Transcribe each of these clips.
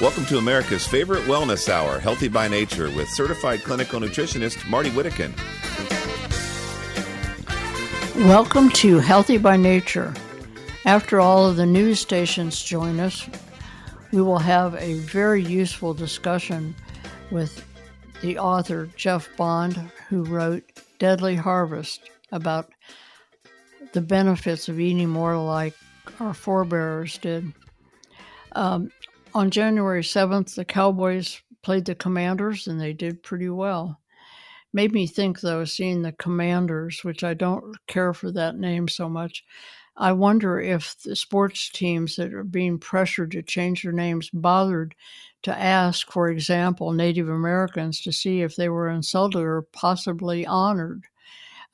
Welcome to America's favorite wellness hour, Healthy by Nature, with certified clinical nutritionist Martie Whittekin. Welcome to Healthy by Nature. After all of the news stations join us, we will have a very useful discussion with the author Geoff Bond, who wrote Deadly Harvest about the benefits of eating more like our forebears did. Um, on January 7th, the Cowboys played the Commanders and they did pretty well. Made me think, though, seeing the Commanders, which I don't care for that name so much. I wonder if the sports teams that are being pressured to change their names bothered to ask, for example, Native Americans to see if they were insulted or possibly honored.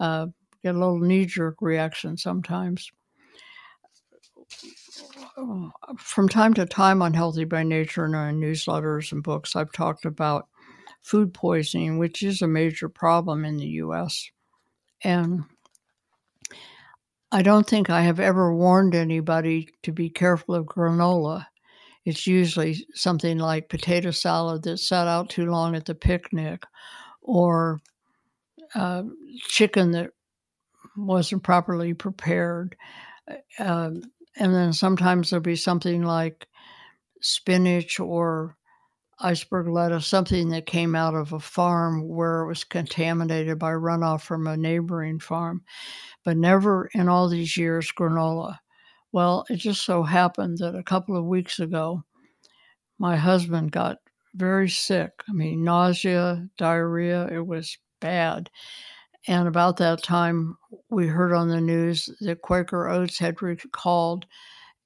Uh, get a little knee jerk reaction sometimes from time to time on Healthy by Nature and our newsletters and books, I've talked about food poisoning, which is a major problem in the U.S. And I don't think I have ever warned anybody to be careful of granola. It's usually something like potato salad that sat out too long at the picnic, or uh, chicken that wasn't properly prepared. Uh, and then sometimes there'll be something like spinach or iceberg lettuce, something that came out of a farm where it was contaminated by runoff from a neighboring farm, but never in all these years granola. Well, it just so happened that a couple of weeks ago, my husband got very sick. I mean, nausea, diarrhea, it was bad. And about that time, we heard on the news that Quaker Oats had recalled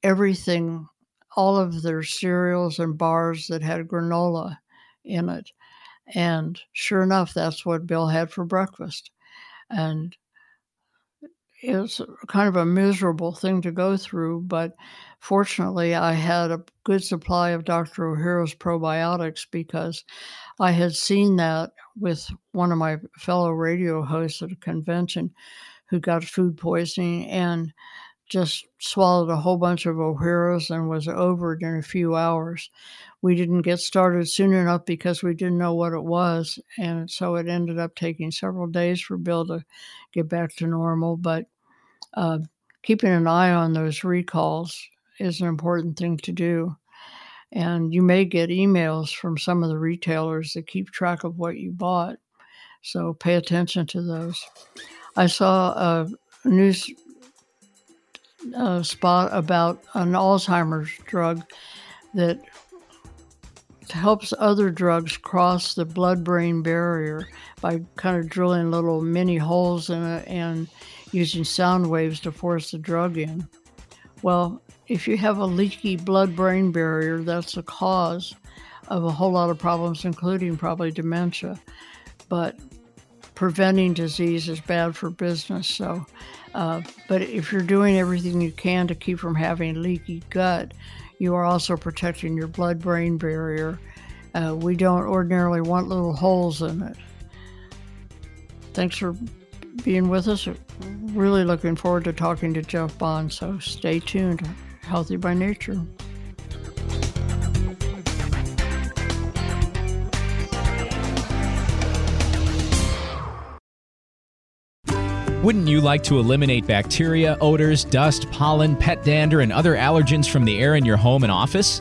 everything, all of their cereals and bars that had granola in it. And sure enough, that's what Bill had for breakfast. And it's kind of a miserable thing to go through, but fortunately, I had a good supply of Dr. Ohhira's probiotics because I had seen that with one of my fellow radio hosts at a convention who got food poisoning and just swallowed a whole bunch of Ohhira's and was over it in a few hours. We didn't get started soon enough because we didn't know what it was. And so it ended up taking several days for Bill to get back to normal. But uh, keeping an eye on those recalls is an important thing to do. And you may get emails from some of the retailers that keep track of what you bought. So pay attention to those. I saw a news uh, spot about an Alzheimer's drug that helps other drugs cross the blood brain barrier by kind of drilling little mini holes in it and using sound waves to force the drug in. Well, if you have a leaky blood brain barrier, that's a cause of a whole lot of problems, including probably dementia. But preventing disease is bad for business. So, uh, but if you're doing everything you can to keep from having leaky gut, you are also protecting your blood brain barrier. Uh, we don't ordinarily want little holes in it. Thanks for being with us. Really looking forward to talking to Geoff Bond, so stay tuned. Healthy by Nature. Wouldn't you like to eliminate bacteria, odors, dust, pollen, pet dander, and other allergens from the air in your home and office?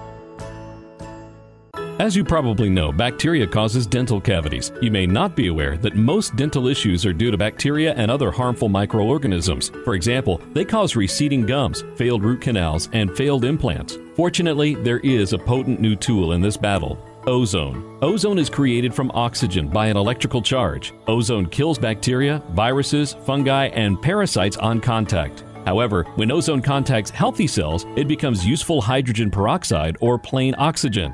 As you probably know, bacteria causes dental cavities. You may not be aware that most dental issues are due to bacteria and other harmful microorganisms. For example, they cause receding gums, failed root canals, and failed implants. Fortunately, there is a potent new tool in this battle. Ozone. Ozone is created from oxygen by an electrical charge. Ozone kills bacteria, viruses, fungi, and parasites on contact. However, when ozone contacts healthy cells, it becomes useful hydrogen peroxide or plain oxygen.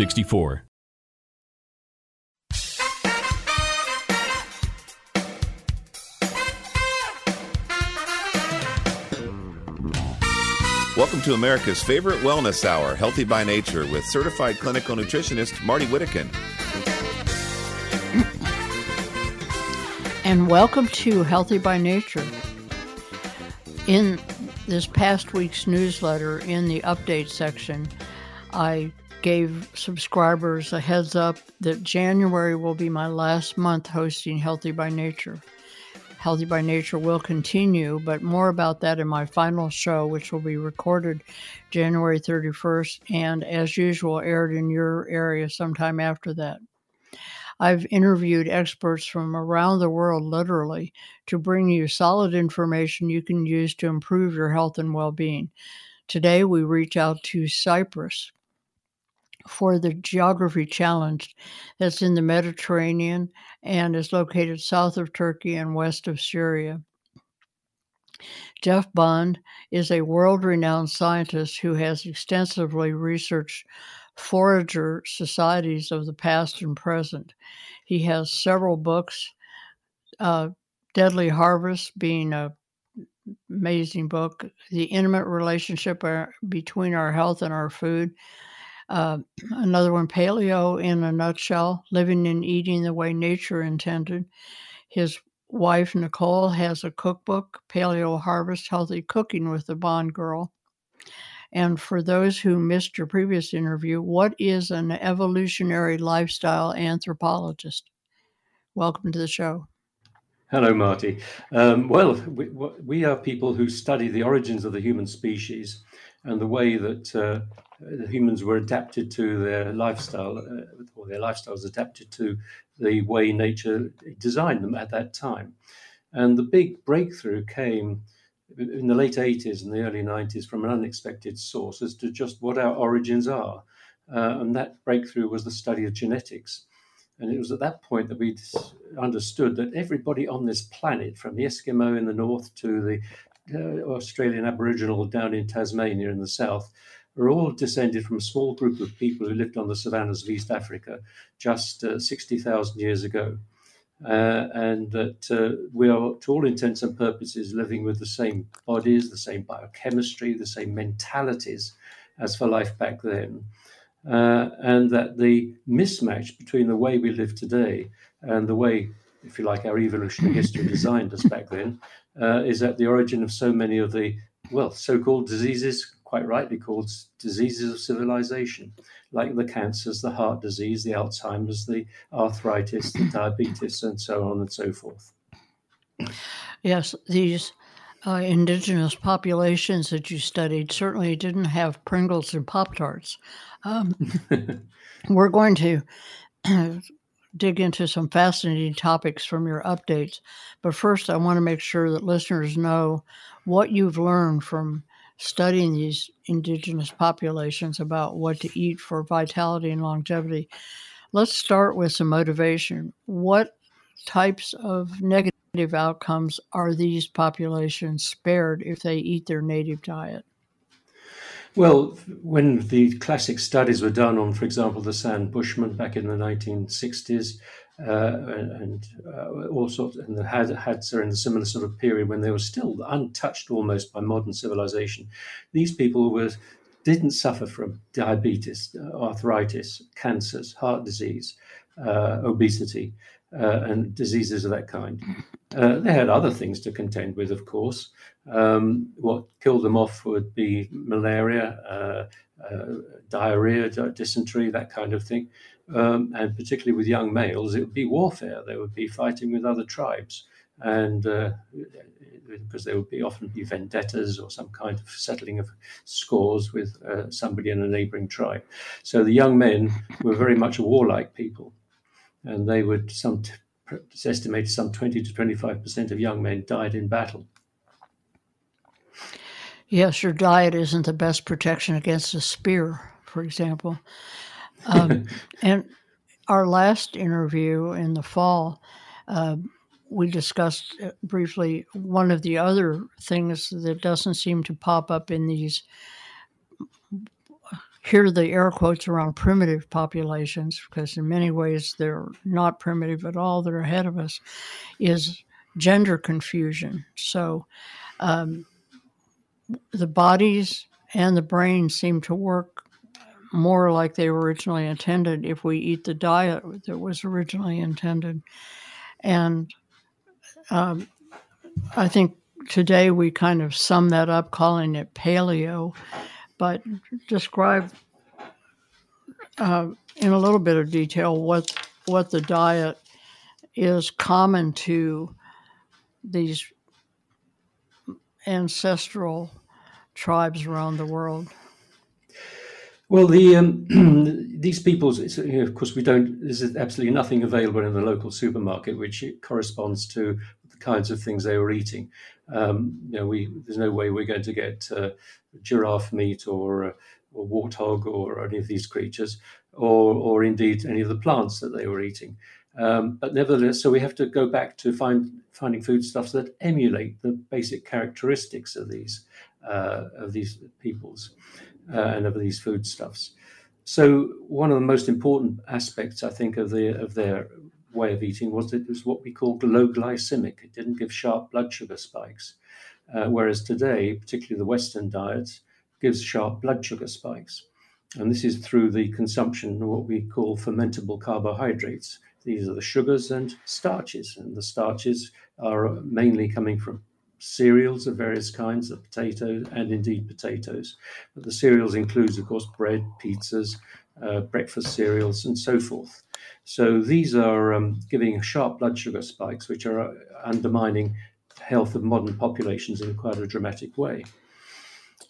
64. Welcome to America's favorite wellness hour, Healthy by Nature, with certified clinical nutritionist Martie Whittekin. And welcome to Healthy by Nature. In this past week's newsletter, in the update section, I gave subscribers a heads up that January will be my last month hosting Healthy by Nature. Healthy by Nature will continue, but more about that in my final show, which will be recorded January 31st and, as usual, aired in your area sometime after that. I've interviewed experts from around the world, literally, to bring you solid information you can use to improve your health and well being. Today, we reach out to Cyprus for the geography challenge that's in the Mediterranean and is located south of Turkey and west of Syria. Geoff Bond is a world renowned scientist who has extensively researched forager societies of the past and present. He has several books, uh, Deadly Harvest being a amazing book, The Intimate Relationship uh, Between Our Health and Our Food, uh, another one, Paleo in a Nutshell, Living and Eating the Way Nature Intended. His wife, Nicole, has a cookbook, Paleo Harvest Healthy Cooking with the Bond Girl. And for those who missed your previous interview, what is an evolutionary lifestyle anthropologist? Welcome to the show. Hello, Martie. Um, well, we, we, are people who study the origins of the human species and the way that uh, humans were adapted to their lifestyle, uh, or their lifestyles adapted to the way nature designed them at that time. And the big breakthrough came in the late 80s and the early 90s from an unexpected source as to just what our origins are. Uh, and that breakthrough was the study of genetics. And it was at that point that we understood that everybody on this planet, from the Eskimo in the north to the uh, Australian Aboriginal down in Tasmania in the south, are all descended from a small group of people who lived on the savannas of East Africa just uh, 60,000 years ago. Uh, and that uh, we are, to all intents and purposes, living with the same bodies, the same biochemistry, the same mentalities as for life back then. Uh, and that the mismatch between the way we live today and the way, if you like, our evolutionary history designed us back then uh, is at the origin of so many of the, well, so called diseases quite rightly called diseases of civilization, like the cancers, the heart disease, the Alzheimer's, the arthritis, the diabetes, and so on and so forth. Yes, these uh, indigenous populations that you studied certainly didn't have Pringles and Pop Tarts. Um, we're going to dig into some fascinating topics from your updates, but first, I want to make sure that listeners know what you've learned from studying these indigenous populations about what to eat for vitality and longevity. Let's start with some motivation. What types of negative outcomes are these populations spared if they eat their native diet? Well, when the classic studies were done on, for example, the San Bushmen back in the 1960s, uh, and uh, all sorts, and the Hadza in a similar sort of period when they were still untouched almost by modern civilization. These people were didn't suffer from diabetes, arthritis, cancers, heart disease, uh, obesity, uh, and diseases of that kind. Uh, they had other things to contend with, of course. Um, what killed them off would be malaria, uh, uh, diarrhea, dysentery, that kind of thing. Um, and particularly with young males, it would be warfare. They would be fighting with other tribes. And uh, because there would be often be vendettas or some kind of settling of scores with uh, somebody in a neighboring tribe. So the young men were very much warlike people, and they would some t- it's estimated some 20 to 25 percent of young men died in battle. Yes, your diet isn't the best protection against a spear, for example. Um, and our last interview in the fall, uh, we discussed uh, briefly one of the other things that doesn't seem to pop up in these here the air quotes around primitive populations because in many ways they're not primitive at all they're ahead of us is gender confusion. So um, the bodies and the brain seem to work more like they were originally intended. If we eat the diet that was originally intended and um, I think today we kind of sum that up calling it paleo, but describe uh, in a little bit of detail what what the diet is common to these ancestral tribes around the world. Well, the um, these peoples, you know, of course, we don't. There's absolutely nothing available in the local supermarket which corresponds to the kinds of things they were eating. Um, you know, we there's no way we're going to get uh, giraffe meat or, uh, or warthog or any of these creatures, or or indeed any of the plants that they were eating. Um, but nevertheless, so we have to go back to find finding foodstuffs that emulate the basic characteristics of these uh, of these peoples uh, and of these foodstuffs. So one of the most important aspects, I think, of the of their way of eating was it was what we call low glycemic. It didn't give sharp blood sugar spikes, uh, whereas today, particularly the Western diet, gives sharp blood sugar spikes. And this is through the consumption of what we call fermentable carbohydrates. These are the sugars and starches, and the starches are mainly coming from cereals of various kinds, of potatoes and indeed potatoes. But the cereals includes, of course, bread, pizzas, uh, breakfast cereals, and so forth. So these are um, giving sharp blood sugar spikes, which are uh, undermining health of modern populations in quite a dramatic way.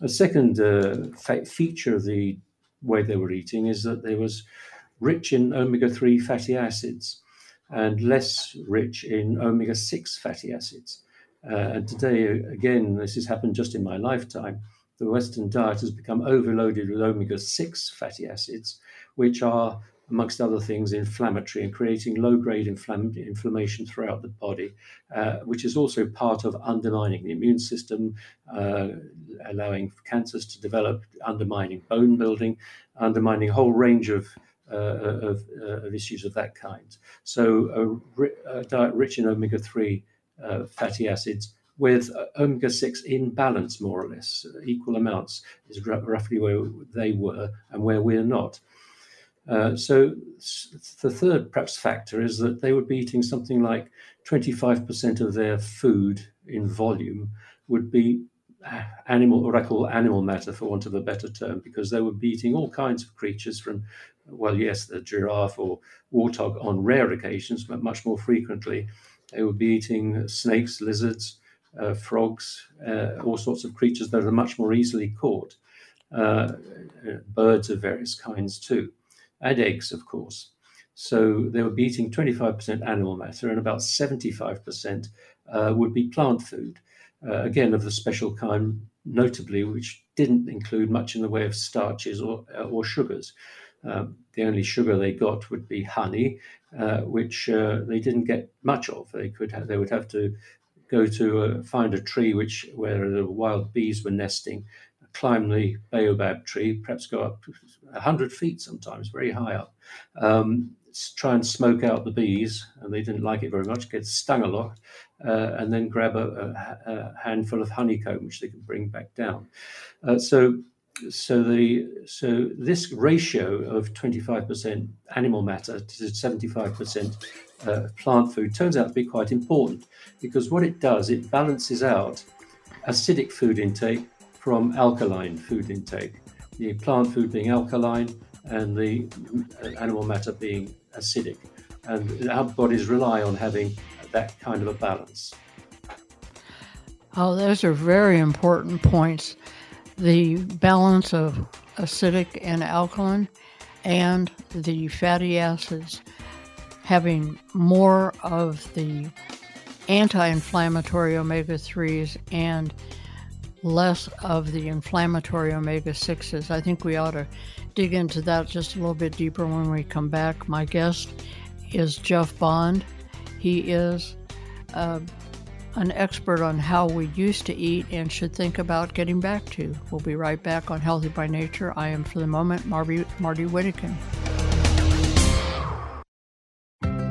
A second uh, feature of the way they were eating is that they was rich in omega-3 fatty acids and less rich in omega-6 fatty acids. Uh, and today, again, this has happened just in my lifetime. The Western diet has become overloaded with omega 6 fatty acids, which are, amongst other things, inflammatory and creating low grade infl- inflammation throughout the body, uh, which is also part of undermining the immune system, uh, allowing cancers to develop, undermining bone building, undermining a whole range of uh, of, uh, of, issues of that kind. So, a, a diet rich in omega 3 uh, fatty acids with omega 6 in balance, more or less, equal amounts, is roughly where they were and where we're not. Uh, so, the third perhaps factor is that they would be eating something like 25% of their food in volume would be uh, animal, or I call animal matter, for want of a better term, because they would be eating all kinds of creatures from, well, yes, the giraffe or warthog on rare occasions, but much more frequently they would be eating snakes, lizards, uh, frogs, uh, all sorts of creatures that are much more easily caught. Uh, birds of various kinds too, and eggs, of course. So they would be eating 25% animal matter, and about 75% uh, would be plant food. Uh, again, of the special kind, notably, which didn't include much in the way of starches or, or sugars. Um, the only sugar they got would be honey, uh, which uh, they didn't get much of. They could they would have to go to uh, find a tree which where the wild bees were nesting, climb the baobab tree, perhaps go up hundred feet sometimes, very high up. Um, try and smoke out the bees, and they didn't like it very much. Get stung a lot, uh, and then grab a, a, a, handful of honeycomb, which they could bring back down. Uh, so so the so this ratio of 25% animal matter to 75% uh, plant food turns out to be quite important because what it does it balances out acidic food intake from alkaline food intake. The plant food being alkaline and the animal matter being acidic. And our bodies rely on having that kind of a balance. Oh those are very important points. The balance of acidic and alkaline and the fatty acids having more of the anti-inflammatory omega-3s and less of the inflammatory omega-6s. I think we ought to dig into that just a little bit deeper when we come back. My guest is Geoff Bond. He is uh, an expert on how we used to eat and should think about getting back to. We'll be right back on Healthy by Nature. I am, for the moment, Martie, Martie Whittekin.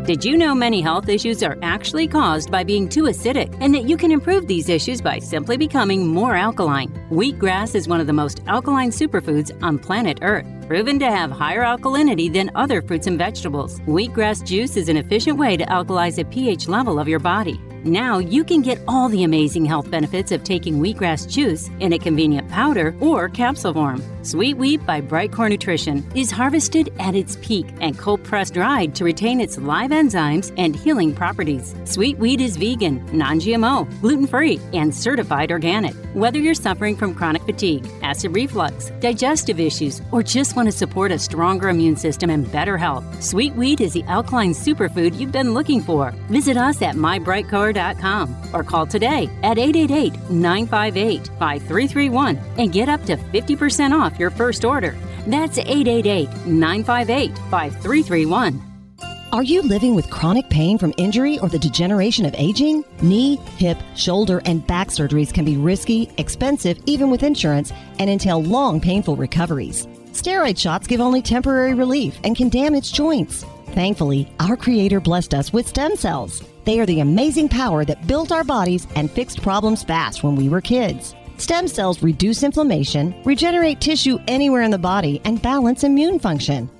Did you know many health issues are actually caused by being too acidic and that you can improve these issues by simply becoming more alkaline? Wheatgrass is one of the most alkaline superfoods on planet Earth, proven to have higher alkalinity than other fruits and vegetables. Wheatgrass juice is an efficient way to alkalize a pH level of your body. Now you can get all the amazing health benefits of taking wheatgrass juice in a convenient powder or capsule form. Sweet Wheat by Brightcore Nutrition is harvested at its peak and cold pressed dried to retain its live enzymes and healing properties. Sweet Wheat is vegan, non GMO, gluten free, and certified organic. Whether you're suffering from chronic fatigue, acid reflux, digestive issues, or just want to support a stronger immune system and better health, Sweet Wheat is the alkaline superfood you've been looking for. Visit us at mybrightcore.com or call today at 888 958 5331 and get up to 50% off your first order. That's 888 958 5331. Are you living with chronic pain from injury or the degeneration of aging? Knee, hip, shoulder, and back surgeries can be risky, expensive, even with insurance, and entail long, painful recoveries. Steroid shots give only temporary relief and can damage joints. Thankfully, our Creator blessed us with stem cells. They are the amazing power that built our bodies and fixed problems fast when we were kids. Stem cells reduce inflammation, regenerate tissue anywhere in the body, and balance immune function.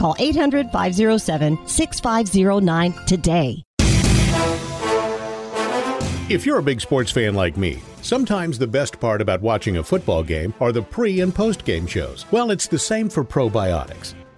Call 800 507 6509 today. If you're a big sports fan like me, sometimes the best part about watching a football game are the pre and post game shows. Well, it's the same for probiotics.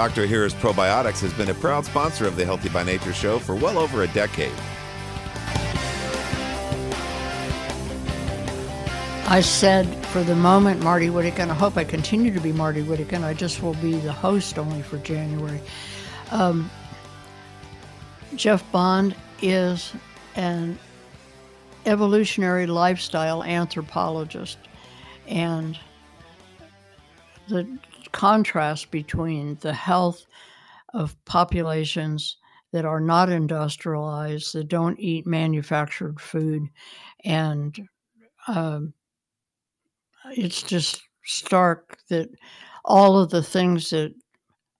Dr. Ohhira's Probiotics has been a proud sponsor of the Healthy by Nature show for well over a decade. I said for the moment, Martie Whittekin. I hope I continue to be Martie Whittekin. I just will be the host only for January. Um, Geoff Bond is an evolutionary lifestyle anthropologist, and the contrast between the health of populations that are not industrialized, that don't eat manufactured food, and um, it's just stark that all of the things that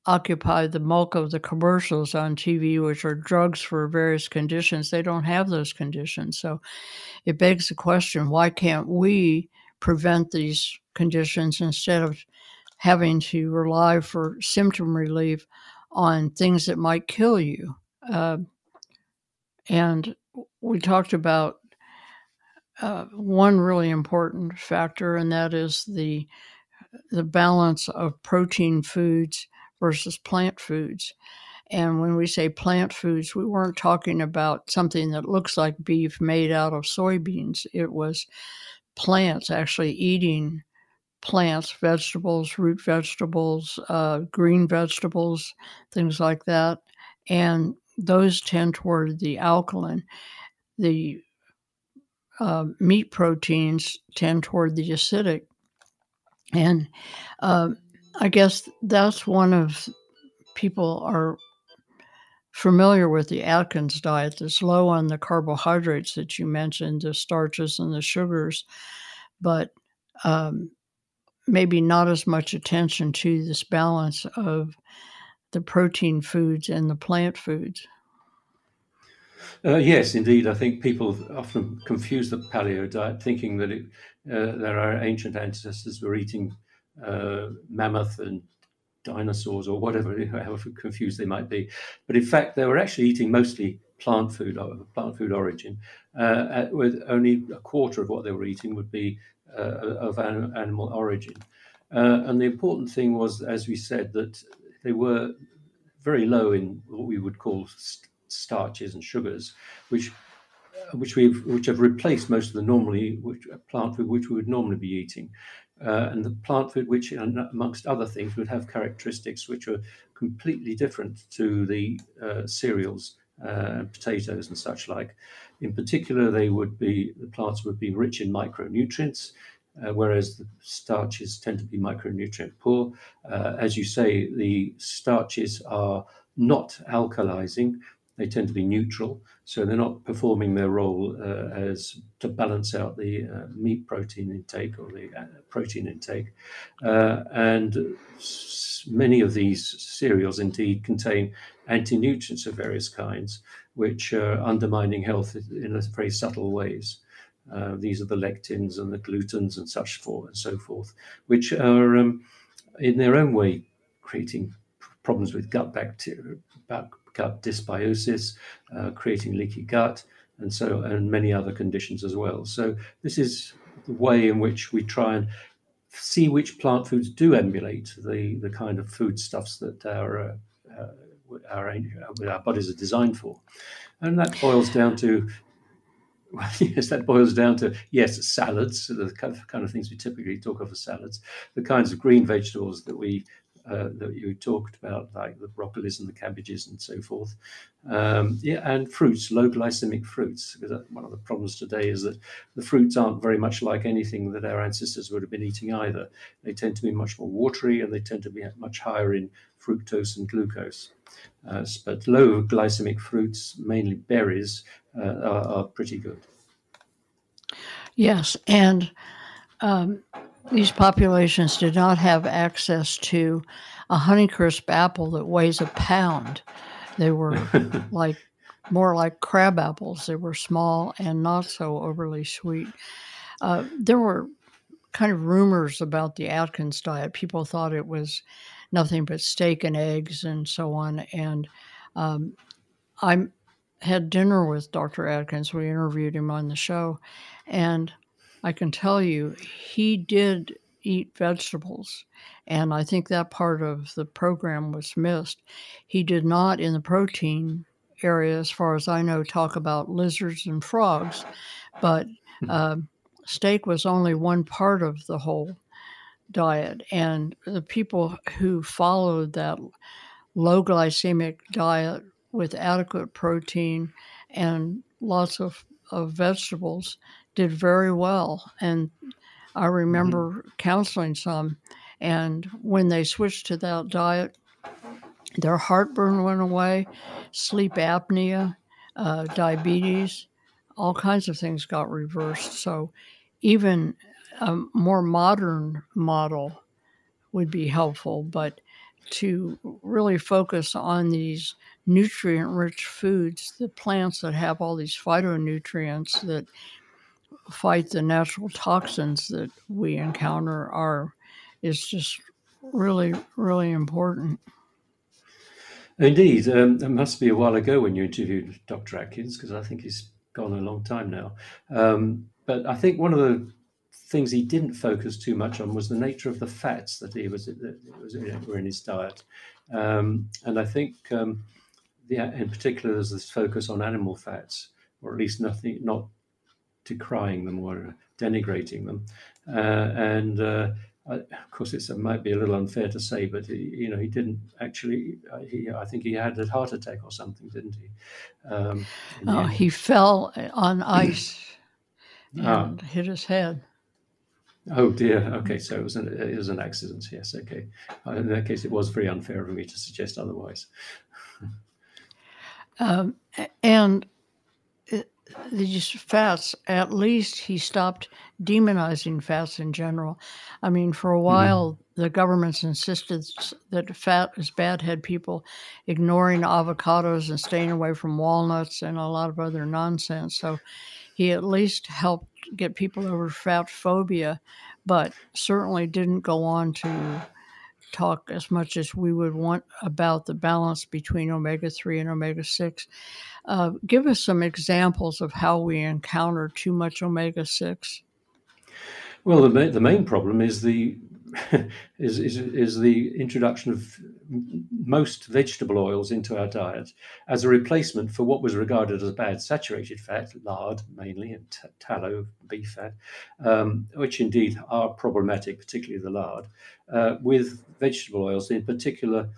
occupy the bulk of the commercials on TV, which are drugs for various conditions, they don't have those conditions. So it begs the question why can't we prevent these conditions instead of having to rely for symptom relief on things that might kill you? Uh, and we talked about uh, one really important factor, and that is the the balance of protein foods versus plant foods. And when we say plant foods, we weren't talking about something that looks like beef made out of soybeans. It was plants actually eating plants, vegetables, root vegetables, uh, green vegetables, things like that. And those tend toward the alkaline. The uh, meat proteins tend toward the acidic. And uh, I guess that's one of people are familiar with the Atkins diet that's low on the carbohydrates that you mentioned, the starches and the sugars, but um, maybe not as much attention to this balance of the protein foods and the plant foods. Uh, yes, indeed. I think people often confuse the paleo diet, thinking that it, uh, our ancient ancestors were eating uh, mammoth and dinosaurs or whatever, however confused they might be. But in fact, they were actually eating mostly plant food, plant food origin, uh, with only a quarter of what they were eating would be uh, of animal origin. Uh, and the important thing was, as we said, that they were very low in what we would call st- starches and sugars, which which we've which have replaced most of the normally which, plant food which we would normally be eating. Uh, and the plant food, which amongst other things would have characteristics which are completely different to the uh, cereals uh, potatoes and such like. In particular, they would be the plants would be rich in micronutrients, uh, whereas the starches tend to be micronutrient poor. Uh, as you say, the starches are not alkalizing; they tend to be neutral, so they're not performing their role uh, as to balance out the uh, meat protein intake or the uh, protein intake. Uh, and many of these cereals indeed contain anti-nutrients of various kinds, which are undermining health in very subtle ways. Uh, these are the lectins and the glutens and such forth and so forth, which are um, in their own way creating problems with gut bacteria, gut dysbiosis, uh, creating leaky gut, and so and many other conditions as well. So this is the way in which we try and see which plant foods do emulate the the kind of foodstuffs that our uh, uh, our, our bodies are designed for, and that boils down to well, yes, that boils down to yes, salads, the kind of things we typically talk of as salads, the kinds of green vegetables that we uh, that you talked about, like the broccolis and the cabbages and so forth. Um, yeah, and fruits, low glycemic fruits, because one of the problems today is that the fruits aren't very much like anything that our ancestors would have been eating either. They tend to be much more watery and they tend to be much higher in fructose and glucose. Uh, but low glycemic fruits, mainly berries, uh, are, are, pretty good. Yes, and um, these populations did not have access to a Honeycrisp apple that weighs a pound. They were like more like crab apples. They were small and not so overly sweet. Uh, there were kind of rumors about the Atkins diet. People thought it was nothing but steak and eggs and so on. And um, I had dinner with Dr. Atkins. We interviewed him on the show. And I can tell you, he did eat vegetables. And I think that part of the program was missed. He did not, in the protein area, as far as I know, talk about lizards and frogs, but uh, steak was only one part of the whole diet. And the people who followed that low glycemic diet with adequate protein and lots of, of vegetables did very well. And I mm-hmm. remember mm-hmm. counseling some, and when they switched to that diet, their heartburn went away, sleep apnea, uh, diabetes, all kinds of things got reversed. So, even a more modern model would be helpful, but to really focus on these nutrient rich foods, the plants that have all these phytonutrients that fight the natural toxins that we encounter are is just really, really important. Indeed, um, it must be a while ago when you interviewed Dr. Atkins because I think he's gone a long time now. Um, but I think one of the things he didn't focus too much on was the nature of the fats that he was that was were in his diet, um, and I think um, in particular there's this focus on animal fats, or at least nothing not decrying them or denigrating them, uh, and uh, of course, it might be a little unfair to say, but he, you know, he didn't actually. Uh, he, I think he had a heart attack or something, didn't he? Um, oh, he fell on ice ah. and ah. hit his head. Oh dear. Okay, so it was an it was an accident. Yes. Okay. Uh, in that case, it was very unfair of me to suggest otherwise. um, and these fats, at least he stopped demonizing fats in general. I mean, for a mm-hmm. while, mm-hmm. the governments insisted that fat is bad, had people ignoring avocados and staying away from walnuts and a lot of other nonsense. So he at least helped get people over fat phobia, but certainly didn't go on to talk as much as we would want about the balance between omega 3 and omega 6. Uh, give us some examples of how we encounter too much omega 6. Well, the, the main problem is the is, is, is the introduction of most vegetable oils into our diet as a replacement for what was regarded as bad saturated fat, lard mainly, and t- tallow, beef fat, um, which indeed are problematic, particularly the lard, uh, with vegetable oils, in particular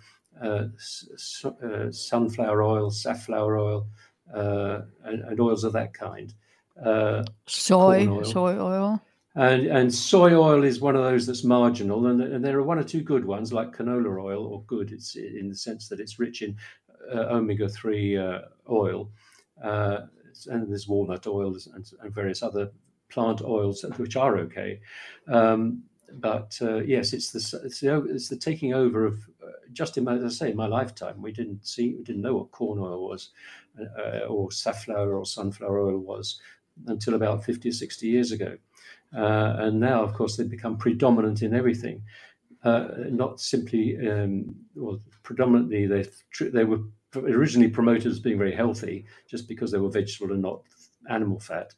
uh, s- uh, sunflower oil, safflower oil, uh, and, and, oils of that kind. Uh, soy, oil. soy oil. And, and soy oil is one of those that's marginal, and, and there are one or two good ones like canola oil, or good it's in the sense that it's rich in uh, omega three uh, oil, uh, and there's walnut oil and, and, various other plant oils which are okay. Um, but uh, yes, it's the, it's the it's the taking over of uh, just in my, as I say in my lifetime we didn't see we didn't know what corn oil was, uh, or safflower or sunflower oil was until about 50 or 60 years ago. Uh, and now, of course, they've become predominant in everything. Uh, not simply, um, well, predominantly they they were originally promoted as being very healthy just because they were vegetable and not animal fat.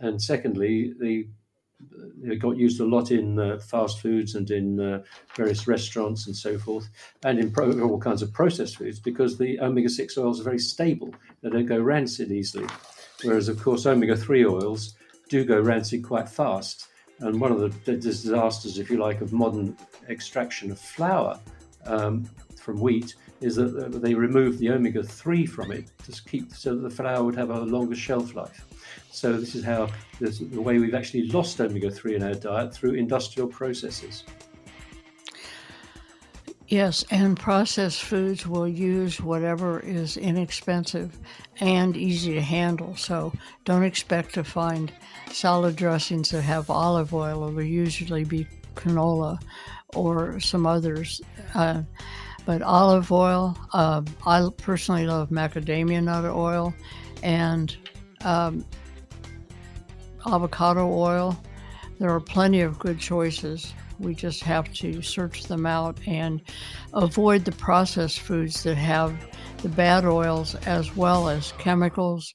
And secondly, they they got used a lot in uh, fast foods and in uh, various restaurants and so forth, and in pro- all kinds of processed foods because the omega 6 oils are very stable. They don't go rancid easily. Whereas, of course, omega 3 oils do go rancid quite fast. And one of the disasters, if you like, of modern extraction of flour um, from wheat is that they remove the omega 3 from it to keep so that the flour would have a longer shelf life. So, this is how this, the way we've actually lost omega 3 in our diet through industrial processes. Yes, and processed foods will use whatever is inexpensive and easy to handle. So don't expect to find salad dressings that have olive oil. It will usually be canola or some others. Uh, but olive oil, uh, I personally love macadamia nut oil and um, avocado oil. There are plenty of good choices. We just have to search them out and avoid the processed foods that have the bad oils as well as chemicals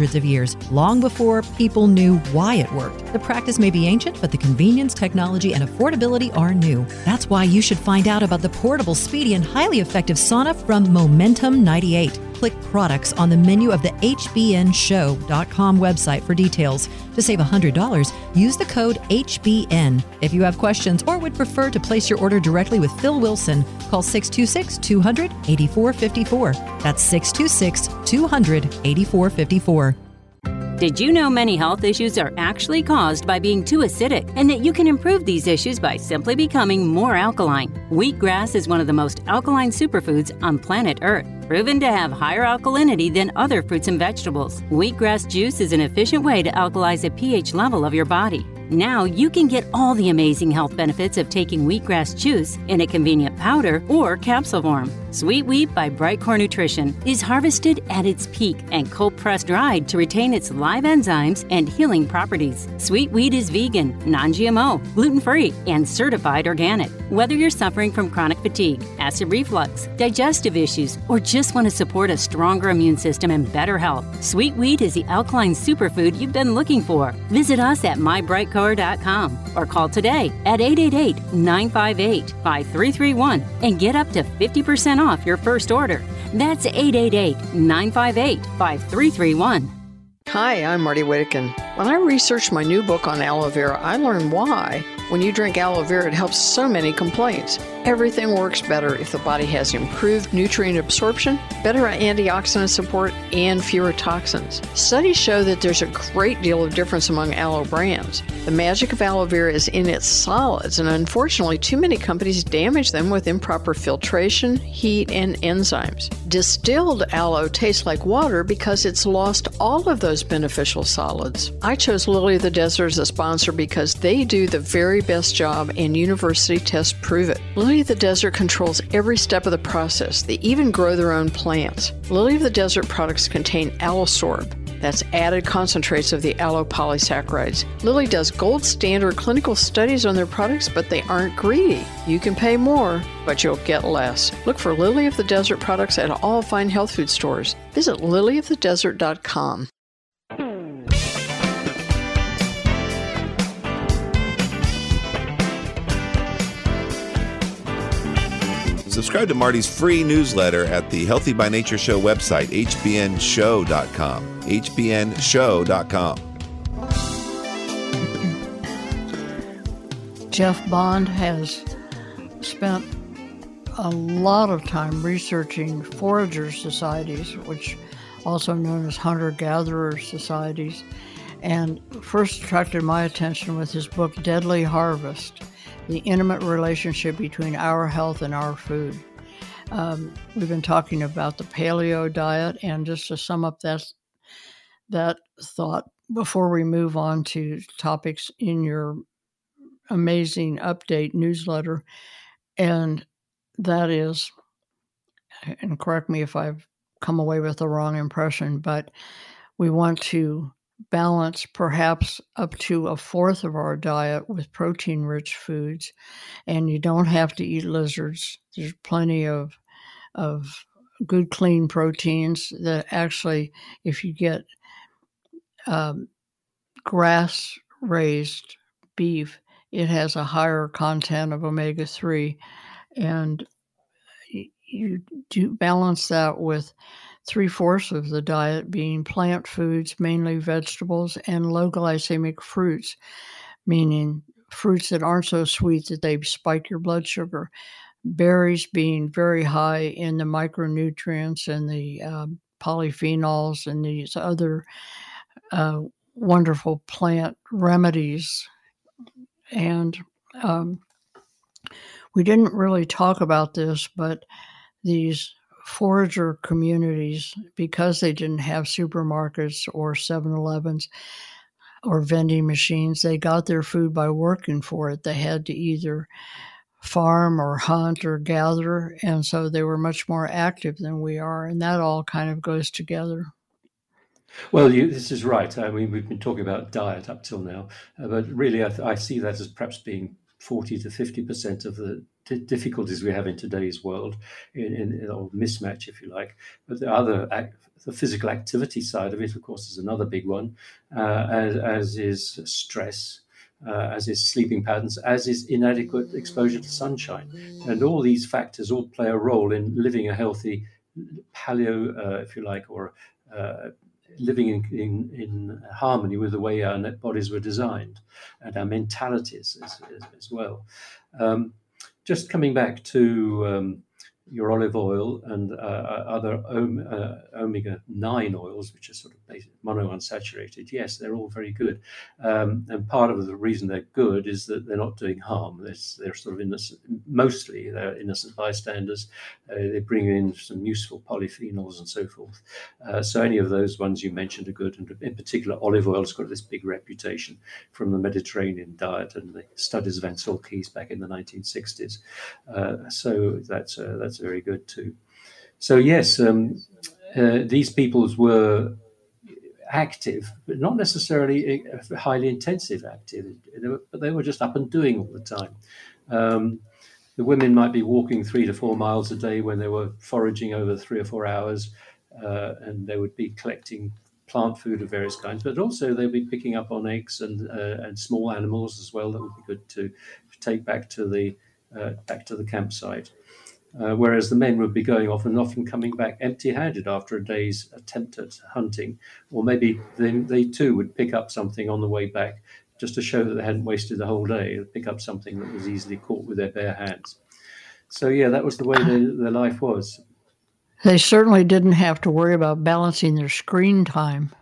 hundreds of years, long before people knew why it worked. The practice may be ancient, but the convenience, technology, and affordability are new. That's why you should find out about the portable, speedy, and highly effective sauna from Momentum 98. Click products on the menu of the HBNShow.com website for details. To save $100, use the code HBN. If you have questions or would prefer to place your order directly with Phil Wilson, call 626 200 8454. That's 626 200 8454. Did you know many health issues are actually caused by being too acidic and that you can improve these issues by simply becoming more alkaline? Wheatgrass is one of the most alkaline superfoods on planet Earth, proven to have higher alkalinity than other fruits and vegetables. Wheatgrass juice is an efficient way to alkalize the pH level of your body. Now you can get all the amazing health benefits of taking wheatgrass juice in a convenient powder or capsule form. Sweet Wheat by Brightcore Nutrition is harvested at its peak and cold pressed dried to retain its live enzymes and healing properties. Sweet Wheat is vegan, non GMO, gluten free, and certified organic. Whether you're suffering from chronic fatigue, acid reflux, digestive issues, or just want to support a stronger immune system and better health, Sweet Wheat is the alkaline superfood you've been looking for. Visit us at mybrightcore.com or call today at 888 958 5331 and get up to 50% off your first order. That's 888 958 5331. Hi, I'm Martie Whittekin. When I researched my new book on aloe vera, I learned why. When you drink aloe vera, it helps so many complaints. Everything works better if the body has improved nutrient absorption, better antioxidant support, and fewer toxins. Studies show that there's a great deal of difference among aloe brands. The magic of aloe vera is in its solids, and unfortunately, too many companies damage them with improper filtration, heat, and enzymes. Distilled aloe tastes like water because it's lost all of those beneficial solids. I chose Lily of the Desert as a sponsor because they do the very best job, and university tests prove it. Of the Desert controls every step of the process. They even grow their own plants. Lily of the Desert products contain Aloesorb. That's added concentrates of the aloe polysaccharides. Lily does gold standard clinical studies on their products, but they aren't greedy. You can pay more, but you'll get less. Look for Lily of the Desert products at all fine health food stores. Visit lilyofthedesert.com. Subscribe to Martie's free newsletter at the Healthy by Nature Show website, hbnshow.com. hbnshow.com. Geoff Bond has spent a lot of time researching forager societies, which also known as hunter gatherer societies, and first attracted my attention with his book Deadly Harvest the intimate relationship between our health and our food. Um, we've been talking about the paleo diet, and just to sum up that that thought before we move on to topics in your amazing update newsletter, and that is, and correct me if I've come away with the wrong impression, but we want to balance perhaps up to a fourth of our diet with protein rich foods and you don't have to eat lizards. There's plenty of of good clean proteins that actually if you get um, grass raised beef it has a higher content of omega-3 and you do balance that with three fourths of the diet being plant foods, mainly vegetables, and low glycemic fruits, meaning fruits that aren't so sweet that they spike your blood sugar. Berries being very high in the micronutrients and the um, polyphenols and these other uh, wonderful plant remedies. And um, we didn't really talk about this, but these forager communities, because they didn't have supermarkets or 7 Elevens or vending machines, they got their food by working for it. They had to either farm or hunt or gather, and so they were much more active than we are, and that all kind of goes together. Well, you, this is right. I mean, we've been talking about diet up till now, uh, but really, I, th- I, see that as perhaps being 40 to 50 percent of the difficulties we have in today's world, in, in, or mismatch, if you like. But the other, act, the physical activity side of it, of course, is another big one, uh, as, as is stress. Uh, as is sleeping patterns, as is inadequate exposure to sunshine. And all these factors all play a role in living a healthy paleo, uh, if you like, or uh, living in, in, in, harmony with the way our bodies were designed and our mentalities as, as, as well. Um, just coming back to um, your olive oil and uh, uh other om- uh, omega 9 oils, which are sort of monounsaturated, yes, they're all very good. Um, and part of the reason they're good is that they're not doing harm. They're, they're sort of innocent, mostly they're innocent bystanders. Uh, they bring in some useful polyphenols and so forth. Uh, so any of those ones you mentioned are good. And in particular, olive oil has got this big reputation from the Mediterranean diet and the studies of Ancel Keys back in the 1960s. Uh, so that's, that's very good too. So yes, um, uh, these peoples were active, but not necessarily highly intensive active, but they were just up and doing all the time. Um, the women might be walking three to four miles a day when they were foraging over three or four hours, uh, and they would be collecting plant food of various kinds, but also they'd be picking up on eggs and uh, and small animals as well that would be good to take back to the uh, back to the campsite. Uh, whereas the men would be going off and often coming back empty handed after a day's attempt at hunting. Or maybe they, they too would pick up something on the way back just to show that they hadn't wasted the whole day, pick up something that was easily caught with their bare hands. So, yeah, that was the way their, their life was. They certainly didn't have to worry about balancing their screen time.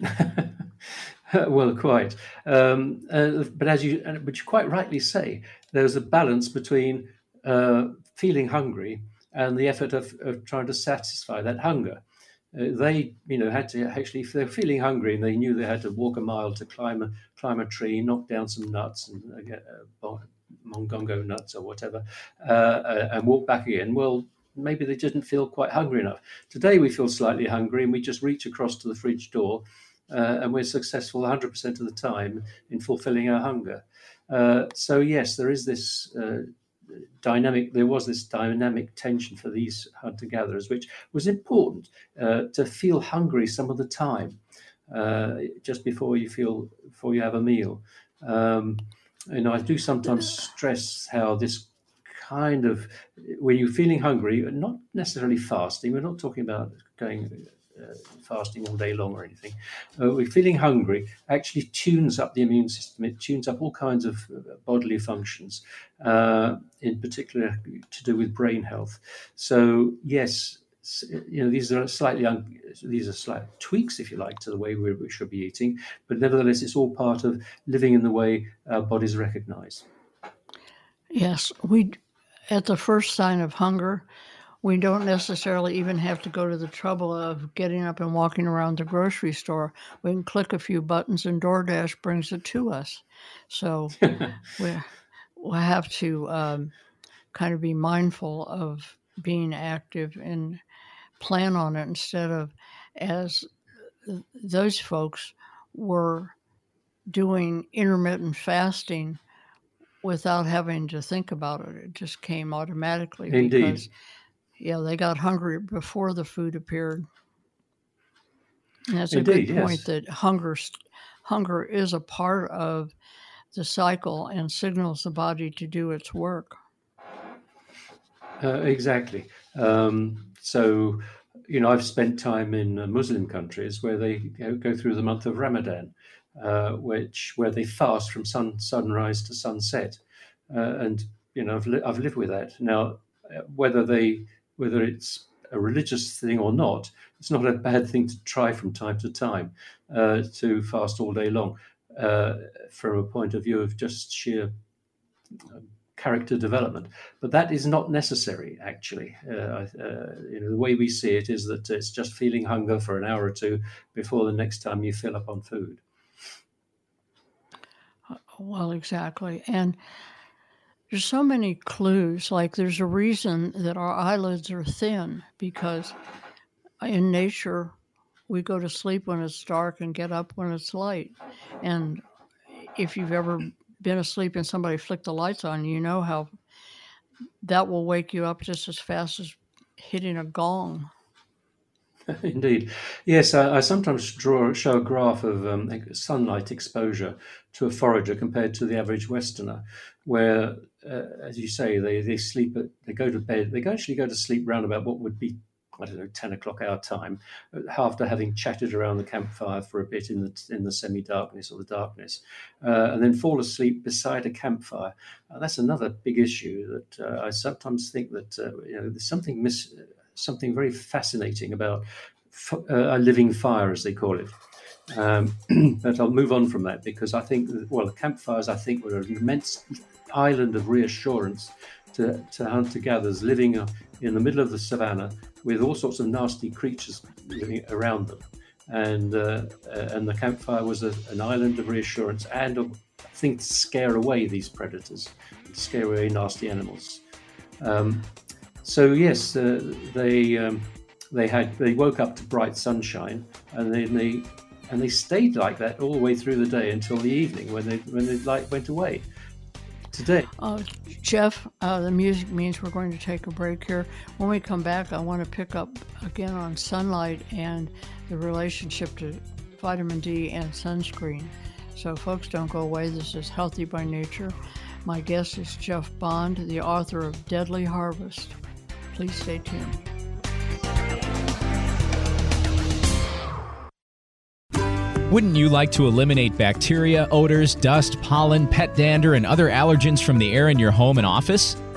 well, quite. Um, uh, but as you, but you quite rightly say, there's a balance between uh, feeling hungry and the effort of, of trying to satisfy that hunger. Uh, they, you know, had to actually, if they were feeling hungry and they knew they had to walk a mile to climb a climb a tree, knock down some nuts and uh, get uh, mongongo nuts or whatever, uh, uh, and walk back again. Well, maybe they didn't feel quite hungry enough. Today we feel slightly hungry and we just reach across to the fridge door, uh, and we're successful 100% of the time in fulfilling our hunger. so yes, there is this dynamic there was this dynamic tension for these hunter gatherers which was important uh, to feel hungry some of the time uh, just before you feel before you have a meal. Um, know i do sometimes stress how this kind of when you're feeling hungry not necessarily fasting we're not talking about going fasting all day long or anything, uh, we're feeling hungry actually tunes up the immune system. It tunes up all kinds of uh, bodily functions, uh, in particular to do with brain health. So yes, you know these are slightly un- these are slight tweaks, if you like, to the way we, we should be eating. But nevertheless, it's all part of living in the way our bodies recognise. Yes, we at the first sign of hunger we don't necessarily even have to go to the trouble of getting up and walking around the grocery store. We can click a few buttons and DoorDash brings it to us. So we we have to um, kind of be mindful of being active and plan on it instead of as those folks were doing intermittent fasting without having to think about it. It just came automatically Indeed. because yeah, they got hungry before the food appeared. And that's Indeed, a good point yes. that hunger hunger is a part of the cycle and signals the body to do its work. Uh, exactly. Um, so, you know, I've spent time in uh, Muslim countries where they go through the month of Ramadan, uh, which where they fast from sun sunrise to sunset, uh, and you know, I've li- I've lived with that. Now, uh, whether they whether it's a religious thing or not, it's not a bad thing to try from time to time uh, to fast all day long uh, from a point of view of just sheer um, character development. But that is not necessary, actually. Uh, uh, you know, the way we see it is that it's just feeling hunger for an hour or two before the next time you fill up on food. Well, exactly. And there's so many clues. Like there's a reason that our eyelids are thin because in nature we go to sleep when it's dark and get up when it's light. And if you've ever been asleep and somebody flicked the lights on, you know how that will wake you up just as fast as hitting a gong. Indeed. Yes, I, I, sometimes draw show a graph of um, sunlight exposure to a forager compared to the average Westerner, where, uh, as you say, they, they sleep, at, they go to bed, they actually go to sleep round about what would be I don't know, 10 o'clock our time, after having chatted around the campfire for a bit in the, in the semi darkness or the darkness, uh, and then fall asleep beside a campfire. Uh, that's another big issue that uh, I sometimes think that uh, you know, there's something, mis- something very fascinating about f- uh, a living fire, as they call it. Um, but I'll move on from that because I think, well, campfires, I think, were an immense island of reassurance to, to hunter gatherers living in the middle of the savannah with all sorts of nasty creatures living around them. And uh, and the campfire was a, an island of reassurance and a thing to scare away these predators, scare away nasty animals. Um, so yes, uh, they um, they had they woke up to bright sunshine, and then they and they stayed like that all the way through the day until the evening when they when the light went away today. Uh, Geoff, uh, the music means we're going to take a break here. When we come back, I want to pick up again on sunlight and the relationship to vitamin D and sunscreen. So, folks, don't go away. This is Healthy by Nature. My guest is Geoff Bond, the author of Deadly Harvest. Please stay tuned. Wouldn't you like to eliminate bacteria, odors, dust, pollen, pet dander, and other allergens from the air in your home and office?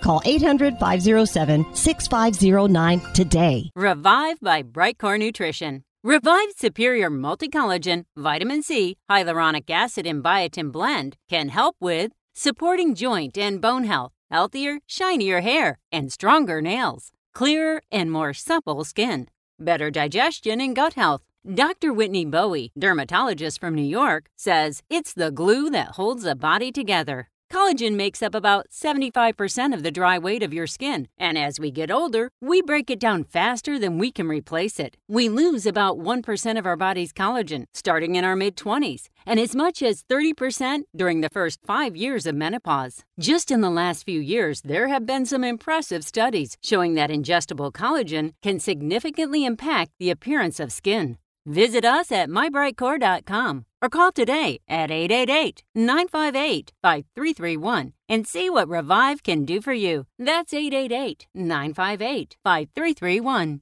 Call 800 507 6509 today. Revive by Brightcore Nutrition. Revive Superior Multi-Collagen, Vitamin C, Hyaluronic Acid, and Biotin Blend can help with supporting joint and bone health, healthier, shinier hair, and stronger nails, clearer and more supple skin, better digestion and gut health. Dr. Whitney Bowe, dermatologist from New York, says it's the glue that holds a body together. Collagen makes up about 75% of the dry weight of your skin, and as we get older, we break it down faster than we can replace it. We lose about 1% of our body's collagen starting in our mid 20s, and as much as 30% during the first five years of menopause. Just in the last few years, there have been some impressive studies showing that ingestible collagen can significantly impact the appearance of skin. Visit us at mybrightcore.com or call today at 888 958 5331 and see what Revive can do for you. That's 888 958 5331.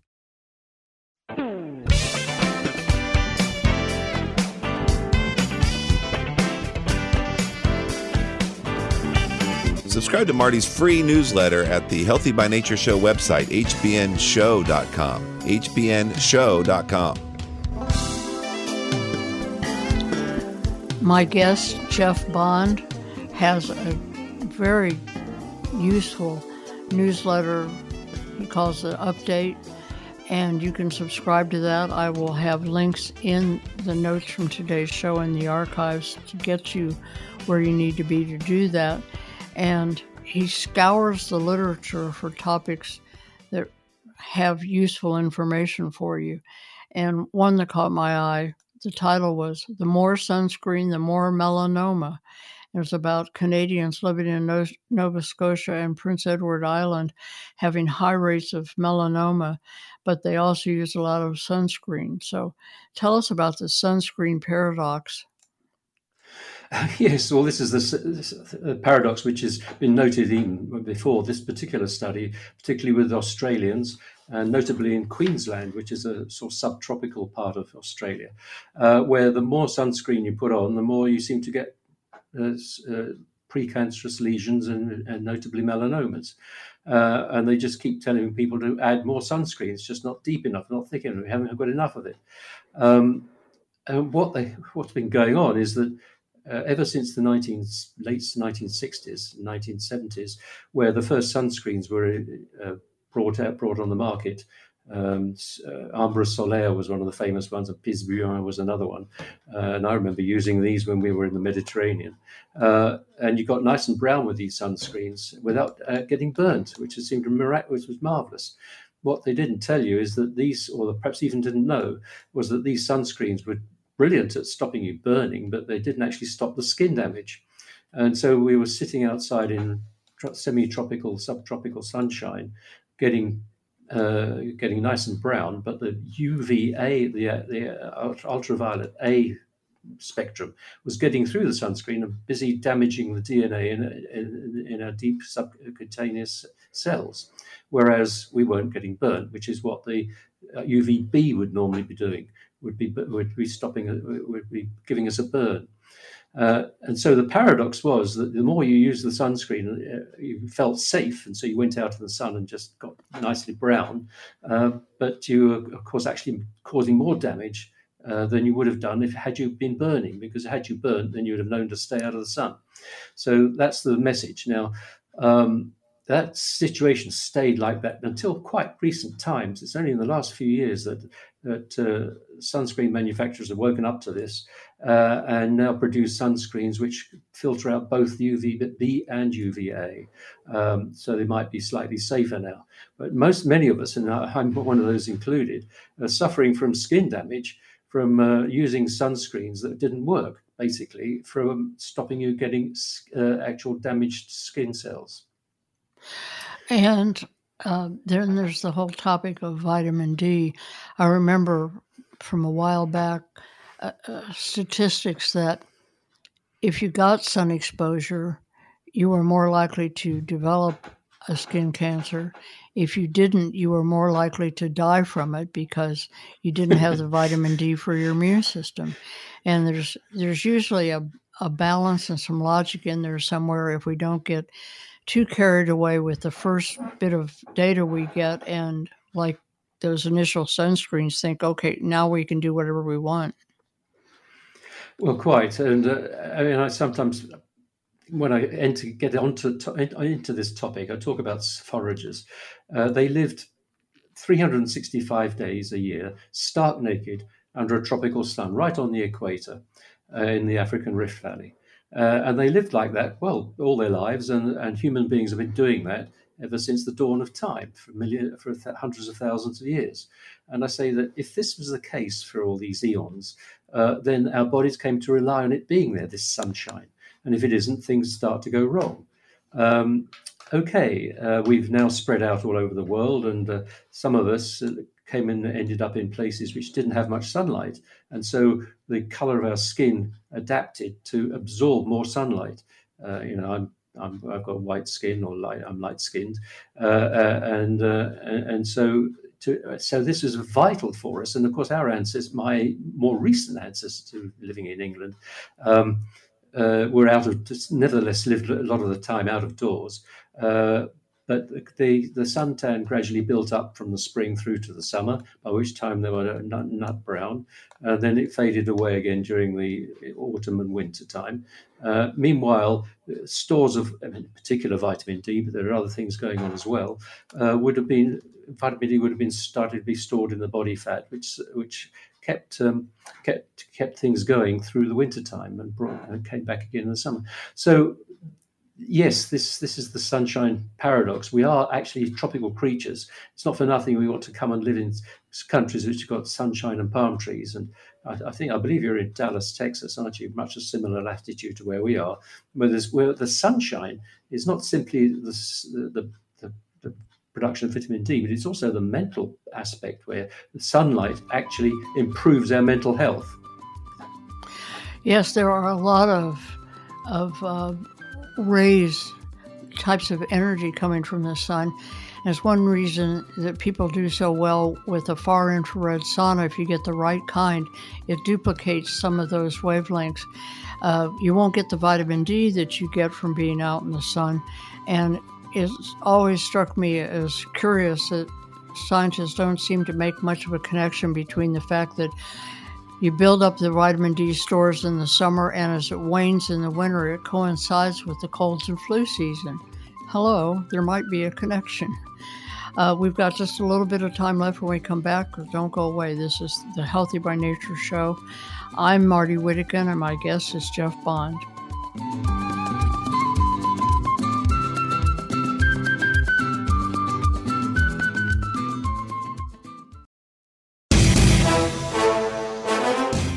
Subscribe to Martie's free newsletter at the Healthy by Nature Show website, hbnshow.com. hbnshow.com. My guest, Geoff Bond, has a very useful newsletter. He calls it Update, and you can subscribe to that. I will have links in the notes from today's show in the archives to get you where you need to be to do that. And he scours the literature for topics that have useful information for you. And one that caught my eye, the title was The More Sunscreen, the More Melanoma. It was about Canadians living in Nova Scotia and Prince Edward Island having high rates of melanoma, but they also use a lot of sunscreen. So tell us about the sunscreen paradox. Yes, well, this is the uh, paradox which has been noted even before this particular study, particularly with Australians, and notably in Queensland, which is a sort of subtropical part of Australia, uh, where the more sunscreen you put on, the more you seem to get uh, uh, precancerous lesions and, and notably melanomas. Uh, and they just keep telling people to add more sunscreen. It's just not deep enough, not thick enough. We haven't got enough of it. Um, and what they what's been going on is that uh, ever since the 19, late 1960s, 1970s, where the first sunscreens were uh, brought out, brought on the market. Um, uh, Ambre Solaire was one of the famous ones, and Piz Buin was another one. Uh, and I remember using these when we were in the Mediterranean. Uh, and you got nice and brown with these sunscreens without uh, getting burnt, which seemed miraculous, was marvelous. What they didn't tell you is that these, or perhaps even didn't know, was that these sunscreens were brilliant at stopping you burning, but they didn't actually stop the skin damage. And so we were sitting outside in semi-tropical, subtropical sunshine, getting uh, getting nice and brown, but the UVA, the the ultraviolet A spectrum, was getting through the sunscreen and busy damaging the DNA in, in, in our deep subcutaneous cells, whereas we weren't getting burnt, which is what the UVB uh, would normally be doing would be would be stopping would be giving us a burn. Uh, and so the paradox was that the more you used the sunscreen, uh, you felt safe, and so you went out in the sun and just got nicely brown. Uh, but you were, of course, actually causing more damage uh, than you would have done if had you been burning, because had you burnt, then you would have known to stay out of the sun. So that's the message. Now, um, that situation stayed like that until quite recent times. It's only in the last few years that that uh, sunscreen manufacturers have woken up to this uh, and now produce sunscreens which filter out both UVB and UVA. Um, so they might be slightly safer now. But most, many of us, and I'm one of those included, are suffering from skin damage from uh, using sunscreens that didn't work, basically, from stopping you getting uh, actual damaged skin cells. And uh, then there's the whole topic of vitamin D. I remember from a while back uh, statistics that if you got sun exposure, you were more likely to develop a skin cancer. If you didn't, you were more likely to die from it because you didn't have the vitamin D for your immune system. And there's there's usually a, a balance and some logic in there somewhere if we don't get too carried away with the first bit of data we get and like those initial sunscreens think okay now we can do whatever we want well quite and uh, i mean i sometimes when i enter get onto to, into this topic i talk about foragers uh, they lived 365 days a year stark naked under a tropical sun right on the equator uh, in the african rift valley uh, and they lived like that, well, all their lives, and, and human beings have been doing that ever since the dawn of time for, million, for th- hundreds of thousands of years. And I say that if this was the case for all these eons, uh, then our bodies came to rely on it being there, this sunshine. And if it isn't, things start to go wrong. Um, okay, uh, we've now spread out all over the world, and uh, some of us uh, came and ended up in places which didn't have much sunlight. And so the color of our skin adapted to absorb more sunlight. Uh, you know, I'm, i have got white skin or light, I'm light skinned. Uh, uh, and, uh, and so to, so this is vital for us. And of course, our ancestors, my more recent ancestors to living in England, um, uh, were out of, nevertheless lived a lot of the time out of doors. Uh, but the, the suntan gradually built up from the spring through to the summer, by which time they were nut, nut brown. Uh, then it faded away again during the autumn and winter time. Uh, meanwhile, stores of, in particular, vitamin D, but there are other things going on as well, uh, would have been vitamin D would have been started to be stored in the body fat, which which kept um, kept kept things going through the winter time and brought and came back again in the summer. So yes, this this is the sunshine paradox. We are actually tropical creatures. It's not for nothing we want to come and live in countries which have got sunshine and palm trees. And I, I think I believe you're in Dallas, Texas, aren't you? Much a similar latitude to where we are, where there's where the sunshine is not simply the the, the, the production of vitamin D, but it's also the mental aspect where the sunlight actually improves our mental health. Yes, there are a lot of of uh, rays, types of energy coming from the sun. It's one reason that people do so well with the far infrared sauna. If you get the right kind, it duplicates some of those wavelengths. Uh, you won't get the vitamin D that you get from being out in the sun. And it's always struck me as curious that scientists don't seem to make much of a connection between the fact that you build up the vitamin D stores in the summer, and as it wanes in the winter, it coincides with the colds and flu season. Hello, there might be a connection. Uh, we've got just a little bit of time left when we come back. Don't go away. This is the Healthy by Nature show. I'm Martie Whittekin, and my guest is Geoff Bond.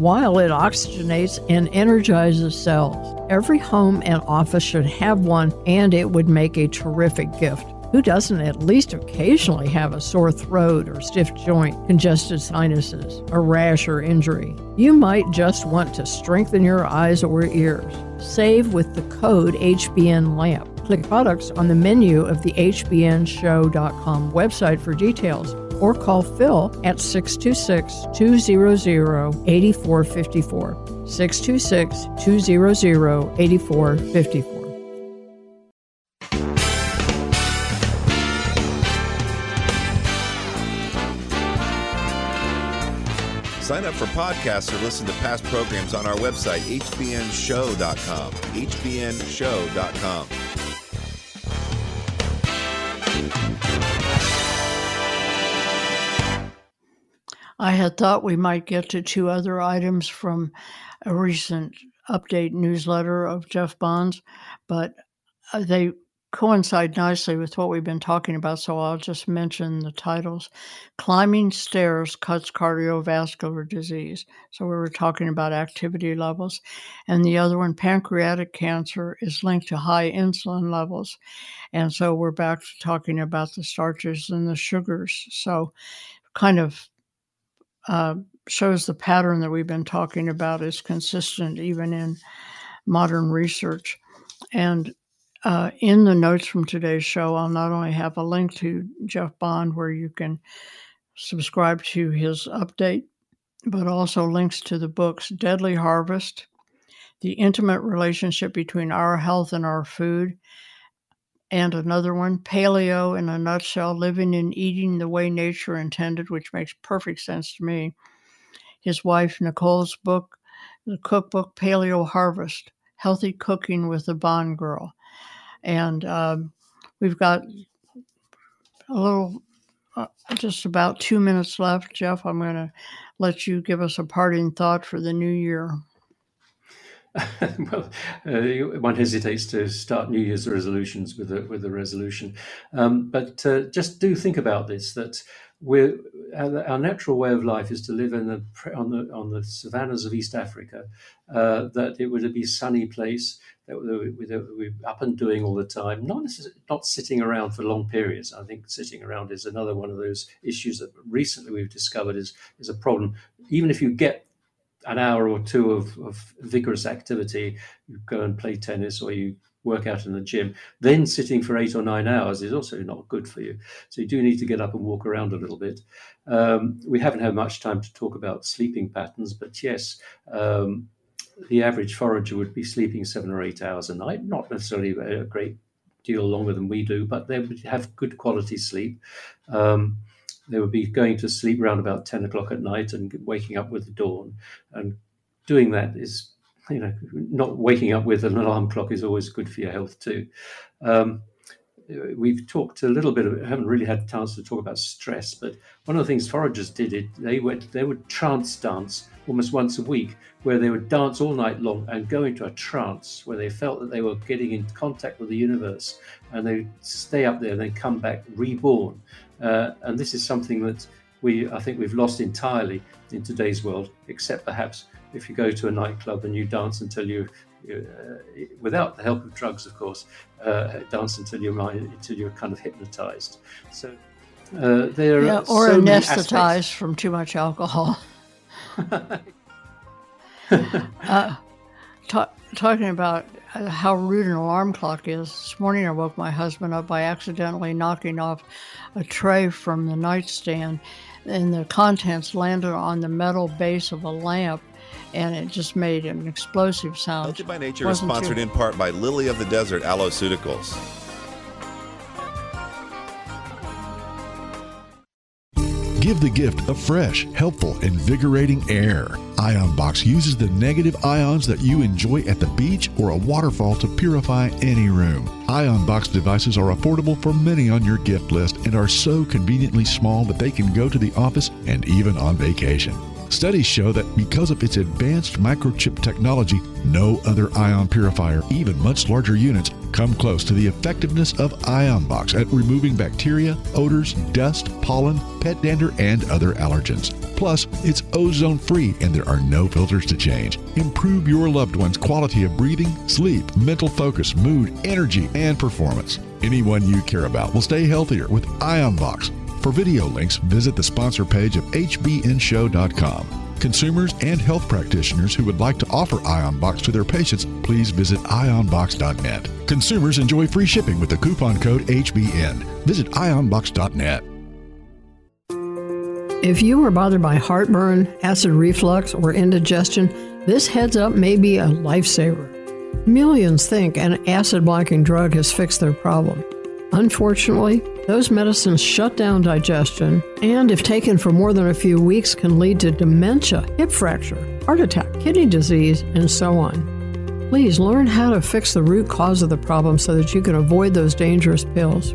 while it oxygenates and energizes cells. Every home and office should have one, and it would make a terrific gift. Who doesn't at least occasionally have a sore throat or stiff joint, congested sinuses, a rash or injury? You might just want to strengthen your eyes or ears. Save with the code HBN LAMP. Click products on the menu of the HBNShow.com website for details or call Phil at 626 200 8454. 626 200 8454. Sign up for podcasts or listen to past programs on our website, hbnshow.com. hbnshow.com. I had thought we might get to two other items from a recent update newsletter of Geoff Bonds, but uh, they coincide nicely with what we've been talking about, so I'll just mention the titles. Climbing Stairs Cuts Cardiovascular Disease. So we were talking about activity levels. And the other one, Pancreatic Cancer, is linked to high insulin levels. And so we're back to talking about the starches and the sugars. So kind of uh, shows the pattern that we've been talking about is consistent even in modern research. And uh, in the notes from today's show, I'll not only have a link to Geoff Bond where you can subscribe to his update, but also links to the books Deadly Harvest, The Intimate Relationship Between Our Health and Our Food, and another one, Paleo in a Nutshell Living and Eating the Way Nature Intended, which makes perfect sense to me. His wife, Nicole's book, the cookbook Paleo Harvest Healthy Cooking with the Bond Girl. And um, we've got a little, uh, just about two minutes left. Geoff, I'm going to let you give us a parting thought for the new year. well, uh, one hesitates to start New Year's resolutions with a with a resolution, um, but uh, just do think about this: that we're our, our, natural way of life is to live in the on the on the savannas of East Africa. Uh, that it would be a sunny place that we're up and doing all the time, not not sitting around for long periods. I think sitting around is another one of those issues that recently we've discovered is is a problem. Even if you get an hour or two of, of vigorous activity, you go and play tennis or you work out in the gym, then sitting for eight or nine hours is also not good for you. So you do need to get up and walk around a little bit. Um, we haven't had much time to talk about sleeping patterns, but yes, um, the average forager would be sleeping seven or eight hours a night, not necessarily a great deal longer than we do, but they would have good quality sleep. Um, they would be going to sleep around about 10 o'clock at night and waking up with the dawn. And doing that is, you know, not waking up with an alarm clock is always good for your health too. Um, we've talked a little bit. Of, haven't really had a chance to talk about stress, but one of the things foragers did it. They went. They would trance dance almost once a week, where they would dance all night long and go into a trance where they felt that they were getting in contact with the universe, and they stay up there and then come back reborn. Uh, and this is something that we, I think, we've lost entirely in today's world, except perhaps if you go to a nightclub and you dance until you, uh, without the help of drugs, of course, uh, dance until you're until you're kind of hypnotized. So uh, there yeah, are or so anesthetized from too much alcohol. uh, ta- talking about how rude an alarm clock is. This morning I woke my husband up by accidentally knocking off a tray from the nightstand, and the contents landed on the metal base of a lamp. And it just made an explosive sound. Healthy by Nature is sponsored too- in part by Lily of the Desert Aloeceuticals. Give the gift of fresh, helpful, invigorating air. Ion Box uses the negative ions that you enjoy at the beach or a waterfall to purify any room. Ion Box devices are affordable for many on your gift list and are so conveniently small that they can go to the office and even on vacation. Studies show that because of its advanced microchip technology, no other ion purifier, even much larger units, come close to the effectiveness of IonBox at removing bacteria, odors, dust, pollen, pet dander, and other allergens. Plus, it's ozone free and there are no filters to change. Improve your loved one's quality of breathing, sleep, mental focus, mood, energy, and performance. Anyone you care about will stay healthier with IonBox. For video links, visit the sponsor page of hbnshow.com. Consumers and health practitioners who would like to offer IonBox to their patients, please visit ionbox.net. Consumers enjoy free shipping with the coupon code HBN. Visit ionbox.net. If you are bothered by heartburn, acid reflux, or indigestion, this heads up may be a lifesaver. Millions think an acid blocking drug has fixed their problem. Unfortunately, those medicines shut down digestion and, if taken for more than a few weeks, can lead to dementia, hip fracture, heart attack, kidney disease, and so on. Please learn how to fix the root cause of the problem so that you can avoid those dangerous pills.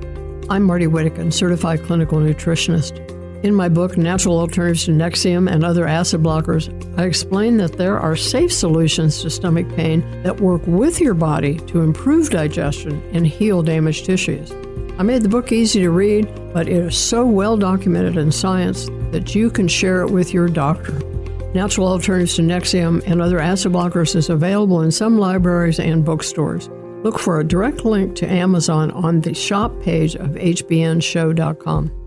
I'm Martie Whittekin, certified clinical nutritionist. In my book, Natural Alternatives to Nexium and Other Acid Blockers, I explain that there are safe solutions to stomach pain that work with your body to improve digestion and heal damaged tissues. I made the book easy to read, but it is so well documented in science that you can share it with your doctor. Natural Alternatives to Nexium and Other Acid Blockers is available in some libraries and bookstores. Look for a direct link to Amazon on the shop page of hbnshow.com.